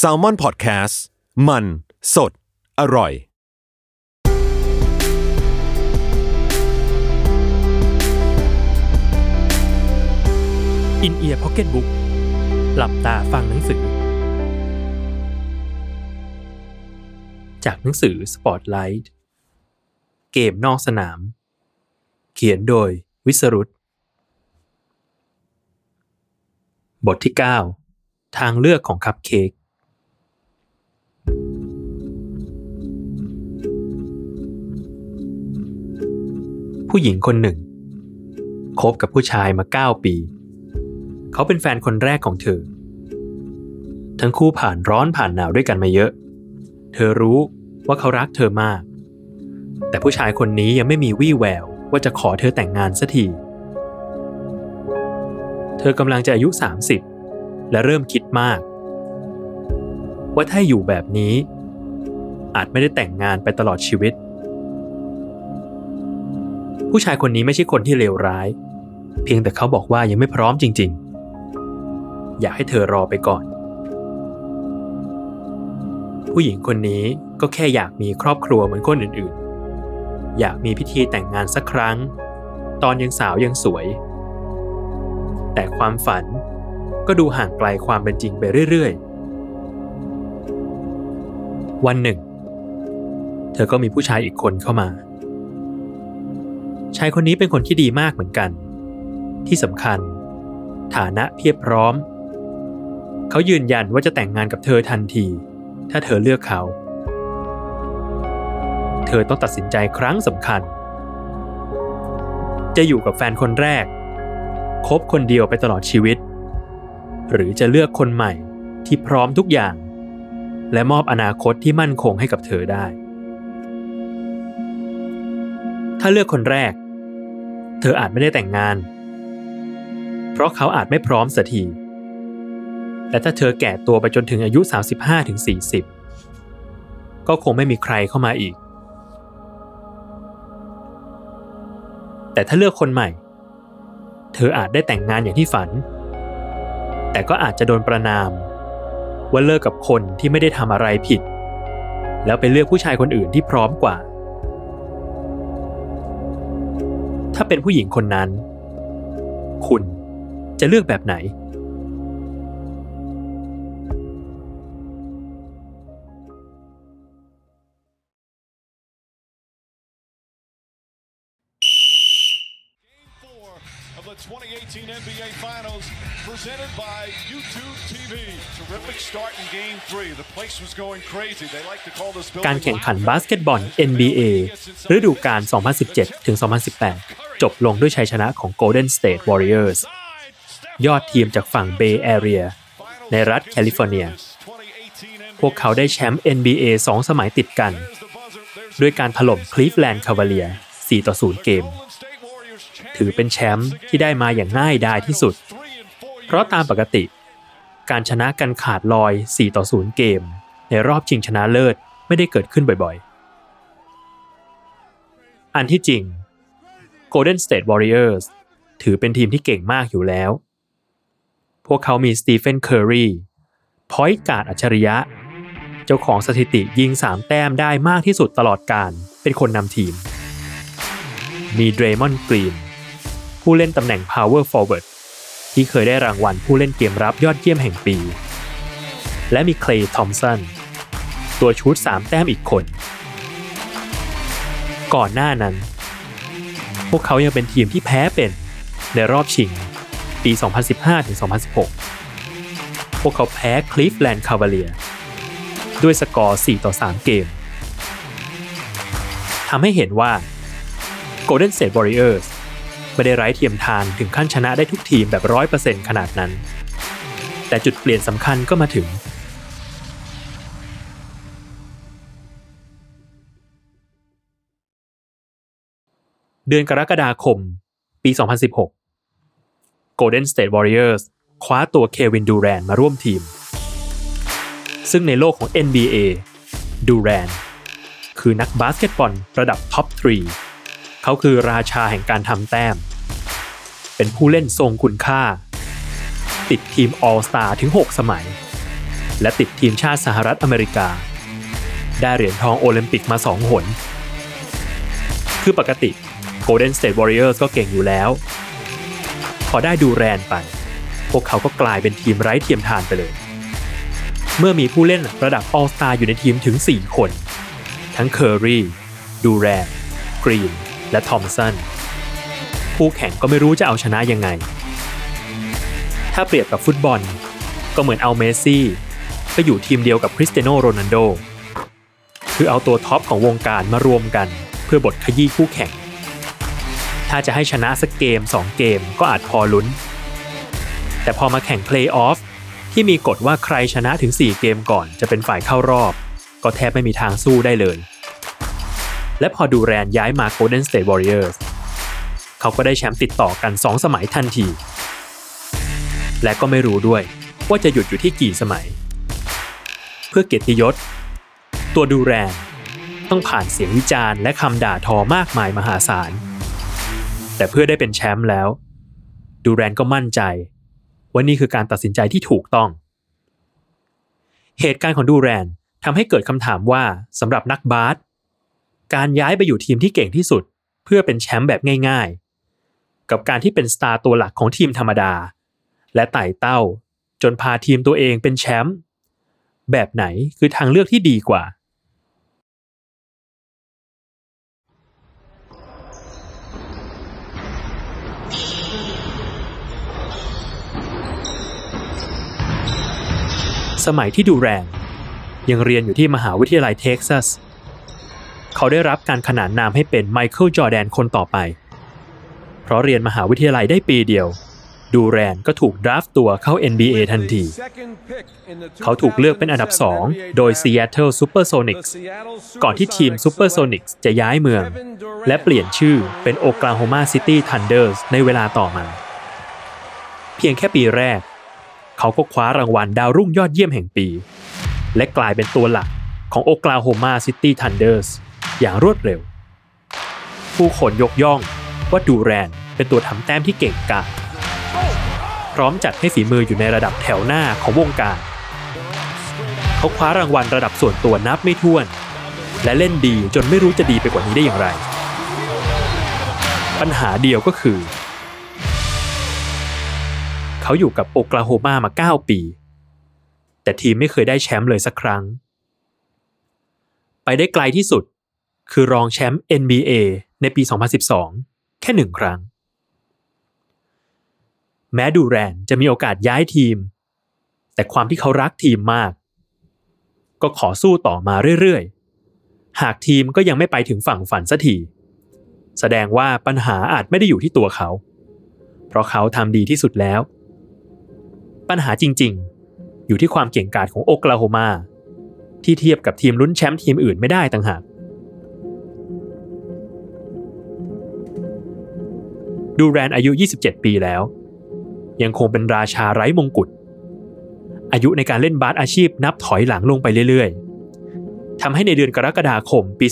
s a l ม o n PODCAST มัน สด อร่อย อินเอียร์พ็อกเก็ตบุ๊กหลับตาฟังหนังสือ จากหนังสือ Spotlight เกมนอกสนาม เขียนโดยวิสรุตบทที่ 9 ทางเลือกของคัพเค้กผู้หญิงคนหนึ่งคบกับผู้ชายมา 9 ปี เขาเป็นแฟนคนแรกของเธอ ทั้งคู่ผ่านร้อนผ่านหนาวด้วยกันมาเยอะ เธอรู้ว่าเขารักเธอมาก แต่ผู้ชายคนนี้ยังไม่มีวี่แววว่าจะขอเธอแต่งงานสักที เธอกำลังจะอายุ 30 และเริ่มคิดมาก ว่าถ้าอยู่แบบนี้ อาจไม่ได้แต่งงานไปตลอดชีวิต ผู้ชายคนนี้ไม่ใช่คนที่เลวร้าย เพียงแต่เขาบอกว่ายังไม่พร้อมจริง ๆ อยากให้เธอรอไปก่อน ผู้หญิงคนนี้ก็แค่อยากมีครอบครัวเหมือนคนอื่น ๆ อยากมีพิธีแต่งงานสักครั้ง ตอนยังสาวยังสวย แต่ความฝัน ก็ดูห่างไกลความเป็นจริงไปเรื่อยๆ วันหนึ่ง เธอก็มีผู้ชายอีกคนเข้ามา ชายคนนี้เป็นคนที่ดีมากเหมือนกัน ที่สำคัญ ฐานะเพียบพร้อม เขายืนยันว่าจะแต่งงานกับเธอทันที ถ้าเธอเลือกเขา เธอต้องตัดสินใจครั้งสำคัญ จะอยู่กับแฟนคนแรกคบคนเดียวไปตลอดชีวิต หรือจะเลือกคนใหม่ที่พร้อมทุกอย่าง และมอบอนาคตที่มั่นคงให้กับเธอได้ ถ้าเลือกคนแรก เธออาจไม่ได้แต่งงาน เพราะเขาอาจไม่พร้อมสักทีและถ้าเธอแก่ตัวไปจนถึงอายุ 35-40 ก็คงไม่มีใครเข้ามาอีก แต่ถ้าเลือกคนใหม่ เธออาจได้แต่งงานอย่างที่ฝัน แต่ก็อาจจะโดนประนาม ว่าเลิกกับคนที่ไม่ได้ทำอะไรผิด แล้วไปเลือกผู้ชายคนอื่นที่พร้อมกว่า ถ้าเป็นผู้หญิงคนนั้น คุณจะเลือกแบบไหน2018 NBA Finals presented by YouTube TV. Terrific start in game three. The place was going crazy. They like to call this building การแข่งขันบาสเกตบอล NBA ฤดูกาล 2017 ถึง 2018 จบลงด้วยชัยชนะของ Golden State Warriors ยอดทีมจากฝั่ง Bay Area ในรัฐแคลิฟอร์เนีย พวกเขาได้แชมป์ NBA 2 สมัยติดกัน ด้วยการถล่ม Cleveland Cavalier 4ต่อ 0 เกม ถือเป็นแชมป์ที่ได้มาอย่างง่ายดายที่สุดเพ ราะตามปกติ การชนะกันขาดลอย 4 ต่อ 0 เกม ในรอบชิงชนะเลิศไม่ได้เกิดขึ้นบ่อยๆ อันที่จริง Golden State Warriors ถือเป็นทีมที่เก่งมากอยู่แล้ว พวกเขามีสตีเฟนเคอร์รีพอยต์การ์ดอัจฉริยะ เจ้าของสถิติยิง 3 แต้มได้มากที่สุดตลอดการเป็นคนนำทีม มีเดรมอนกรีนผู้เล่นตำแหน่ง power forward ที่เคยได้รางวัลผู้เล่นเกมรับยอดเยี่ยมแห่งปี และมีเคลย์ทอมสัน ตัวชุด 3 แต้มอีกคน ก่อนหน้านั้น พวกเขายังเป็นทีมที่แพ้เป็นในรอบชิง ปี 2015-2016 พวกเขาแพ้คลีฟแลนด์คา v a เลียด้วยสกอร์ 4 ต่อ 3 เกม ทำให้เห็นว่า Golden State Warriors ไม่ได้ไร้เทียมทานถึงขั้นชนะได้ทุกทีมแบบ100%ขนาดนั้น แต่จุดเปลี่ยนสำคัญก็มาถึง เดือนกรกฎาคม ปี 2016 Golden State Warriors คว้าตัวเควินดูแรนมาร่วมทีม ซึ่งในโลกของ NBA ดูแรนคือนักบาสเกตบอลระดับท็อป 3 เขาคือราชาแห่งการทำแต้ม เป็นผู้เล่นทรงคุณค่า ติดทีม All Star ถึง 6 สมัย และติดทีมชาติสหรัฐอเมริกา ได้เหรียญทองโอลิมปิกมาสองหน คือปกติ Golden State Warriors ก็เก่งอยู่แล้ว พอได้ดูแรนไป พวกเขาก็กลายเป็นทีมไร้เทียมทานไปเลย เมื่อมีผู้เล่นระดับ All Star อยู่ในทีมถึง 4 คน ทั้งเคอร์รีดูแรนกรีน และทอมสันคู่แข่งก็ไม่รู้จะเอาชนะยังไง ถ้าเปรียบกับฟุตบอล ก็เหมือนเอาเมสซี่ไปอยู่ทีมเดียวกับคริสเตียโนโรนัลโด คือเอาตัวท็อปของวงการมารวมกัน เพื่อบดขยี้คู่แข่ง ถ้าจะให้ชนะสักเกม 2 เกมก็อาจพอลุ้น แต่พอมาแข่งเพลย์ออฟที่มีกฎว่าใครชนะถึง 4 เกมก่อนจะเป็นฝ่ายเข้ารอบ ก็แทบไม่มีทางสู้ได้เลย และพอดูแรนย้ายมา Golden State Warriors เขาก็ได้แชมป์ติดต่อกัน 2 สมัยทันที และก็ไม่รู้ด้วยว่าจะหยุดอยู่ที่กี่สมัย เพื่อเกียรติยศ ตัวดูแรนต้องผ่านเสียงวิจารณ์และคำด่าทอมากมายมหาศาล แต่เพื่อได้เป็นแชมป์แล้ว ดูแรนก็มั่นใจว่านี่คือการตัดสินใจที่ถูกต้อง เหตุการณ์ของดูแรนทำให้เกิดคำถามว่าสำหรับนักบาส การย้ายไปอยู่ทีมที่เก่งที่สุด เพื่อเป็นแชมป์แบบง่าย ๆ กับการที่เป็นสตาร์ตัวหลักของทีมธรรมดา และไต่เต้า จนพาทีมตัวเองเป็นแชมป์แบบไหนคือทางเลือกที่ดีกว่า สมัยที่ดูแรนยังเรียนอยู่ที่มหาวิทยาลัยเท็กซัส เขาได้รับการขนานนามให้เป็นไมเคิลจอร์แดนคนต่อไป เพราะเรียนมหาวิทยาลัยได้ปีเดียว ดูแรนก็ถูกดราฟตัวเข้า NBA ทันที เขาถูกเลือกเป็นอันดับ 2 โดย Seattle Supersonics ก่อนที่ทีม Supersonics จะย้ายเมือง และเปลี่ยนชื่อเป็น Oklahoma City Thunders ในเวลาต่อมา เพียงแค่ปีแรก เขาก็คว้ารางวัลดาวรุ่งยอดเยี่ยมแห่งปี และกลายเป็นตัวหลักของ Oklahoma City Thunders อย่างรวดเร็ว ผู้คนยกย่องว่าดูแรนเป็นตัวทำแต้มที่เก่งกาจพร้อมจัดให้ฝีมืออยู่ในระดับแถวหน้าของวงการ เขาคว้ารางวัลระดับส่วนตัวนับไม่ถ้วน และเล่นดีจนไม่รู้จะดีไปกว่านี้ได้อย่างไร ปัญหาเดียวก็คือ เขาอยู่กับโอกลาโฮมามา 9 ปี แต่ทีมไม่เคยได้แชมป์เลยสักครั้ง ไปได้ไกลที่สุด คือรองแชมป์ NBA ในปี 2012 แค่หนึ่งครั้ง แม้ดูแรนจะมีโอกาสย้ายทีม แต่ความที่เขารักทีมมาก ก็ขอสู้ต่อมาเรื่อยๆ หากทีมก็ยังไม่ไปถึงฝั่งฝันสักที แสดงว่าปัญหาอาจไม่ได้อยู่ที่ตัวเขา เพราะเขาทำดีที่สุดแล้ว ปัญหาจริงๆ อยู่ที่ความเก่งกาจของโอกลาโฮมาที่เทียบกับทีมลุ้นแชมป์ทีมอื่นไม่ได้ต่างหาก ดูแรนอายุ 27 ปีแล้ว ยังคงเป็นราชาไร้มงกุฎอายุในการเล่นบาสอาชีพนับถอยหลังลงไปเรื่อยๆทำให้ในเดือนกรกฎาคมปี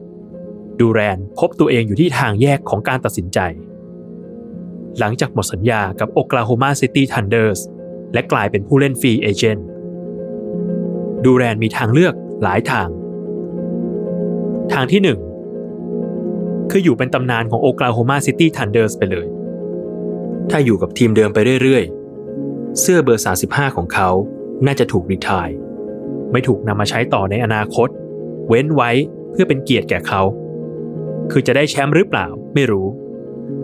2016 ดูแรนพบตัวเองอยู่ที่ทางแยกของการตัดสินใจ หลังจากหมดสัญญากับโอกลาโฮมาซิตี้ทันเดอร์สและกลายเป็นผู้เล่น free agent ดูแรนมีทางเลือกหลายทาง ทางที่หนึ่ง คืออยู่เป็นตำนานของโอกลาโฮมาซิตี้ทันเดอร์สไปเลย ถ้าอยู่กับทีมเดิมไปเรื่อยๆ เสื้อเบอร์ 35 ของเขาน่าจะถูกรีทาย ไม่ถูกนำมาใช้ต่อในอนาคต เว้นไว้เพื่อเป็นเกียรติแก่เขา คือจะได้แชมป์หรือเปล่าไม่รู้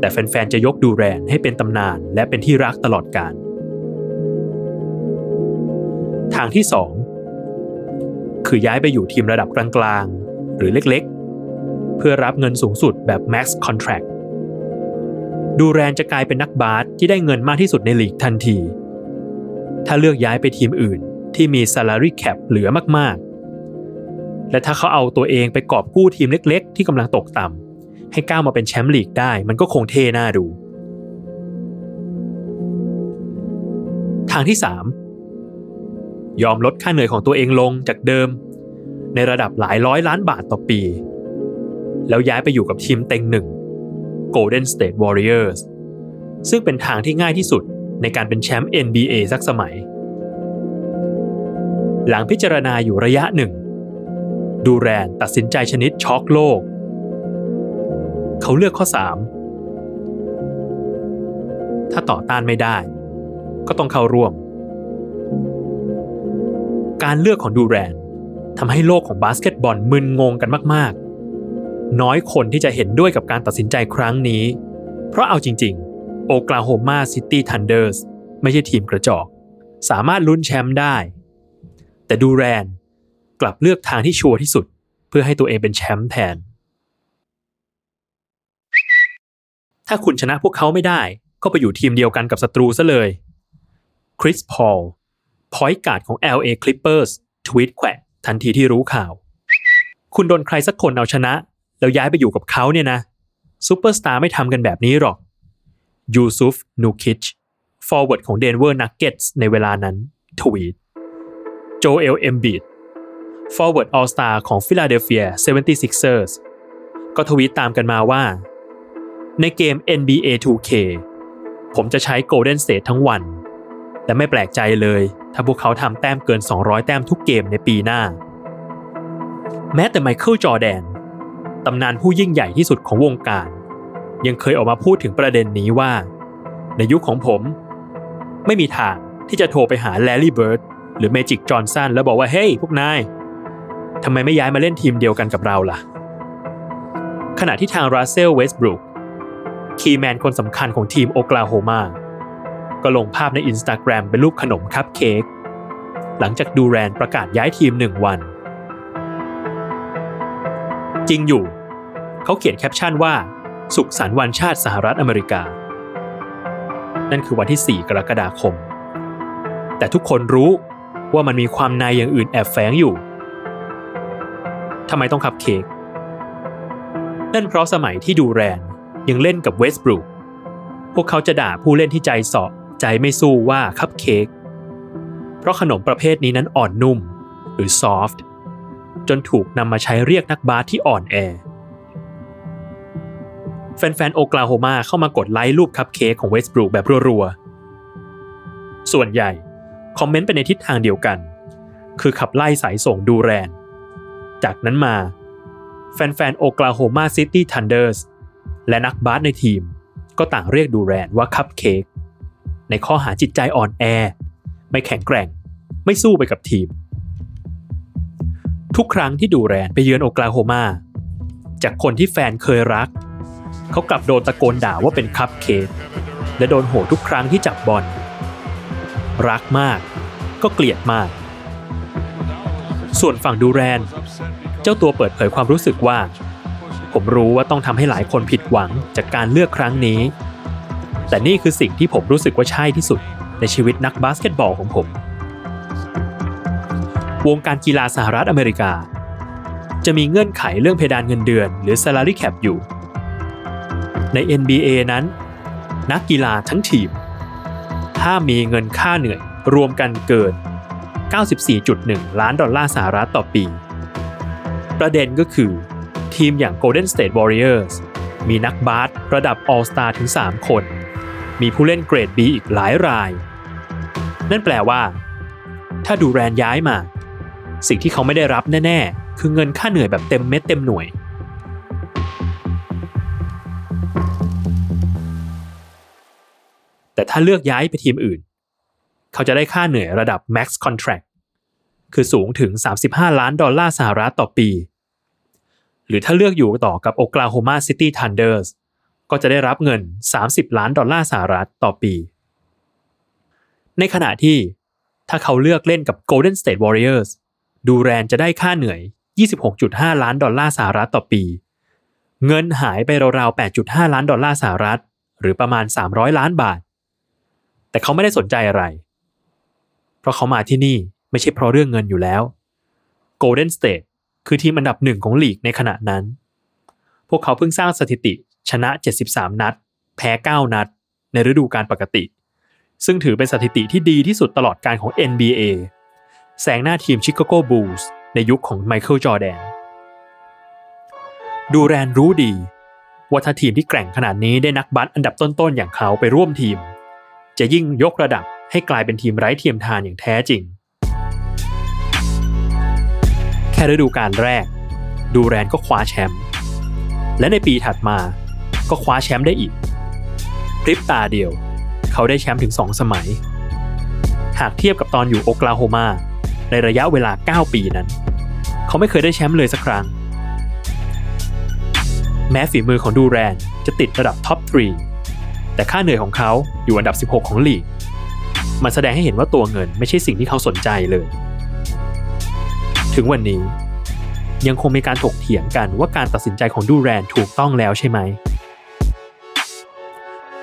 แต่แฟนๆ จะยกดูแรนให้เป็นตำนานและเป็นที่รักตลอดกาลทางที่ 2 คือย้ายไปอยู่ทีมระดับกลางๆ หรือเล็กๆ เพื่อรับเงินสูงสุดแบบ Max Contract ดูแรนจะกลายเป็นนักบาสที่ได้เงินมากที่สุดในลีกทันที ถ้าเลือกย้ายไปทีมอื่นที่มี salary cap เหลือมากๆ และถ้าเขาเอาตัวเองไปกอบกู้ทีมเล็กๆ ที่กำลังตกต่ำให้ก้าวมาเป็นแชมป์ลีกได้มันก็คงเท่น่าดู ทางที่ 3 ยอมลดค่าเหนื่อยของตัวเองลงจากเดิม ในระดับหลายร้อยล้านบาทต่อปี แล้วย้ายไปอยู่กับทีมเต็งหนึ่ง Golden State Warriors ซึ่งเป็นทางที่ง่ายที่สุดในการเป็นแชมป์ NBA สักสมัย หลังพิจารณาอยู่ระยะหนึ่ง ดูแรนตัดสินใจชนิดช็อกโลก เขาเลือกข้อ 3 ถ้าต่อต้านไม่ได้ ก็ต้องเข้าร่วม การเลือกของดูแรนทำให้โลกของบาสเกตบอลมึนงงกันมาก น้อยคนที่จะเห็นด้วยกับการตัดสินใจครั้งนี้ เพราะเอาจริงๆ โอกลาโฮมาซิตี้ทันเดอร์สไม่ใช่ทีมกระจอก สามารถลุ้นแชมป์ได้ แต่ดูแรนกลับเลือกทางที่ชัวร์ที่สุด เพื่อให้ตัวเองเป็นแชมป์แทน ถ้าคุณชนะพวกเขาไม่ได้ก็ไปอยู่ทีมเดียวกันกับศัตรูซะเลย คริสพอล point guard ของ LA Clippers ทวีตแขวะทันทีที่รู้ข่าว คุณโดนใครสักคนเอาชนะ แล้วย้ายไปอยู่กับเขาเนี่ยนะซูเปอร์สตาร์ไม่ทำกันแบบนี้หรอกยูซุฟนูคิช forward ของเดนเวอร์นักเก็ตส์ในเวลานั้นทวีตโจเอลเอมบิด forward All Star ของฟิลาเดลเฟีย 76ers ก็ทวีตตามกันมาว่า ในเกม NBA 2K ผมจะใช้ Golden State ทั้งวันและไม่แปลกใจเลย ถ้าพวกเขาทำแต้มเกิน 200 แต้มทุกเกมในปีหน้า แม้แต่ไมเคิลจอแดน ตำนานผู้ยิ่งใหญ่ที่สุดของวงการ ยังเคยออกมาพูดถึงประเด็นนี้ว่า ในยุคของผม ไม่มีทางที่จะโทรไปหาแลลี่เบิร์ดหรือเมจิกจอห์นสันแล้วบอกว่าเฮ้ยพวกนายทำไมไม่ย้ายมาเล่นทีมเดียวกันกับเราล่ะ ขณะที่ทางรัสเซลเวสต์บรูค key man คนสำคัญของทีมโอกลาโฮมาก็ลงภาพในอินสตาแกรมเป็นรูปขนมคัพเค้กหลังจากดูแรนประกาศย้ายทีมหนึ่งวัน จริงอยู่ เขาเขียนแคปชั่นว่า สุขสันต์วันชาติสหรัฐอเมริกา นั่นคือวันที่ 4 กรกฎาคม แต่ทุกคนรู้ว่ามันมีความในอย่างอื่นแอบแฝงอยู่ทำไมต้องคัพเค้กนั่นเพราะสมัยที่ดูแรนยังเล่นกับเวสต์บรูคพวกเขาจะด่าผู้เล่นที่ใจเสาะใจไม่สู้ว่าคัพเค้ก เพราะขนมประเภทนี้นั้นอ่อนนุ่ม หรือซอฟต์ จนถูกนำมาใช้เรียกนักบาสที่อ่อนแอ แฟนๆโอกลาโฮมาเข้ามากดไลค์รูปคัพเค้กของเวสต์บรูคแบบรัวๆ ส่วนใหญ่ คอมเมนต์ไปในทิศทางเดียวกัน คือขับไล่สายส่งดูแรน จากนั้นมา แฟนๆโอกลาโฮมาซิตี้ทันเดอร์สและนักบาสในทีม ก็ต่างเรียกดูแรนว่าคัพเค้กในข้อหาจิตใจอ่อนแอ ไม่แข็งแกร่ง ไม่สู้ไปกับทีม ทุกครั้งที่ดูแรนไปเยือนโอกลาโฮมา จากคนที่แฟนเคยรัก เขากลับโดนตะโกนด่าว่าเป็นคัพเค้กและโดนโหทุกครั้งที่จับบอล รักมาก ก็เกลียดมาก ส่วนฝั่งดูแรน เจ้าตัวเปิดเผยความรู้สึกว่า ผมรู้ว่าต้องทำให้หลายคนผิดหวังจากการเลือกครั้งนี้ แต่นี่คือสิ่งที่ผมรู้สึกว่าใช่ที่สุดในชีวิตนักบาสเกตบอลของผม วงการกีฬาสหรัฐอเมริกา จะมีเงื่อนไขเรื่องเพดานเงินเดือน หรือ salary cap อยู่ ใน NBA นั้น นักกีฬาทั้งทีม ถ้ามีเงินค่าเหนื่อยรวมกันเกิน 94.1 ล้านดอลลาร์สหรัฐต่อปี ประเด็นก็คือ ทีมอย่าง Golden State Warriors มีนักบาสระดับ All Star ถึง 3 คน มีผู้เล่นเกรด B อีกหลายราย นั่นแปลว่า ถ้าดูแรนย้ายมา สิ่งที่เขาไม่ได้รับแน่ๆ คือเงินค่าเหนื่อยแบบเต็มเม็ดเต็มหน่วย แต่ถ้าเลือกย้ายไปทีมอื่น เขาจะได้ค่าเหนื่อยระดับ max contract คือสูงถึง 35 ล้านดอลลาร์สหรัฐต่อปี หรือถ้าเลือกอยู่ต่อกับโอกลาโฮมาซิตี้ทันเดอร์สก็จะได้รับเงิน 30 ล้านดอลลาร์สหรัฐต่อปี ในขณะที่ถ้าเขาเลือกเล่นกับ Golden State Warriors ดูแรนจะได้ค่าเหนื่อย 26.5 ล้านดอลลาร์สหรัฐต่อปี เงินหายไปราวๆ 8.5 ล้านดอลลาร์สหรัฐ หรือประมาณ 300 ล้านบาท แต่เขาไม่ได้สนใจอะไร เพราะเขามาที่นี่ไม่ใช่เพราะเรื่องเงินอยู่แล้ว Golden State คือทีมอันดับหนึ่งของลีกในขณะนั้น พวกเขาเพิ่งสร้างสถิติชนะ 73 นัด แพ้ 9 นัด ในฤดูกาลปกติ ซึ่งถือเป็นสถิติที่ดีที่สุดตลอดการของ NBA แซงหน้าทีมชิคาโกบูลส์ในยุคของไมเคิลจอแดน ดูแรนรู้ดี ว่าถ้าทีมที่แกร่งขนาดนี้ได้นักบัตอันดับต้นๆอย่างเขาไปร่วมทีม จะยิ่งยกระดับให้กลายเป็นทีมไร้เทียมทานอย่างแท้จริง แค่ฤดูกาลแรก ดูแรนก็คว้าแชมป์และในปีถัดมาก็คว้าแชมป์ได้อีกพริบตาเดียว เขาได้แชมป์ถึง 2 สมัย หากเทียบกับตอนอยู่โอคลาโฮมา ในระยะเวลา 9 ปีนั้น เขาไม่เคยได้แชมป์เลยสักครั้ง แม้ฝีมือของดูแรนจะติดระดับท็อป 3 แต่ค่าเหนื่อยของเขาอยู่อันดับ 16 ของลีก มันแสดงให้เห็นว่าตัวเงินไม่ใช่สิ่งที่เขาสนใจเลย ถึงวันนี้ยังคงมีการถกเถียงกันว่าการตัดสินใจของดูแรนถูกต้องแล้วใช่ไหม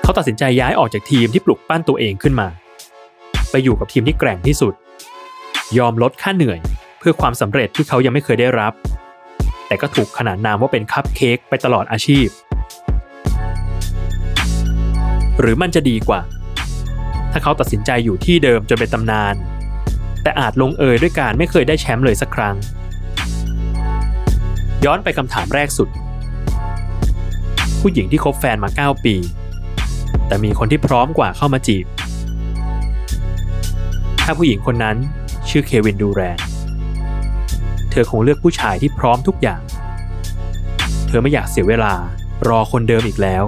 เขาตัดสินใจย้ายออกจากทีมที่ปลุกปั้นตัวเองขึ้นมา ไปอยู่กับทีมที่แกร่งที่สุด ยอมลดค่าเหนื่อย เพื่อความสำเร็จที่เขายังไม่เคยได้รับ แต่ก็ถูกขนานนามว่าเป็นคัพเค้กไปตลอดอาชีพ หรือมันจะดีกว่า ถ้าเขาตัดสินใจอยู่ที่เดิมจนเป็นตำนาน แต่อาจลงเอยด้วยการไม่เคยได้แชมป์เลยสักครั้ง ย้อนไปคำถามแรกสุด ผู้หญิงที่คบแฟนมา 9 ปี แต่มีคนที่พร้อมกว่าเข้ามาจีบถ้าผู้หญิงคนนั้น ชื่อเควินดูแรน เธอคงเลือกผู้ชายที่พร้อมทุกอย่าง เธอไม่อยากเสียเวลารอคนเดิมอีกแล้ว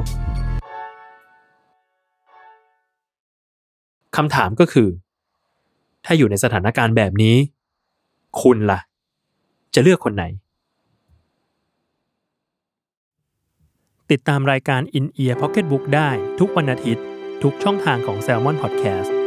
คำถามก็คือ ถ้าอยู่ในสถานการณ์แบบนี้ คุณล่ะ จะเลือกคนไหน ติดตามรายการ In Ear Pocketbook ได้ทุกวันอาทิตย์ ทุกช่องทางของ Salmon Podcast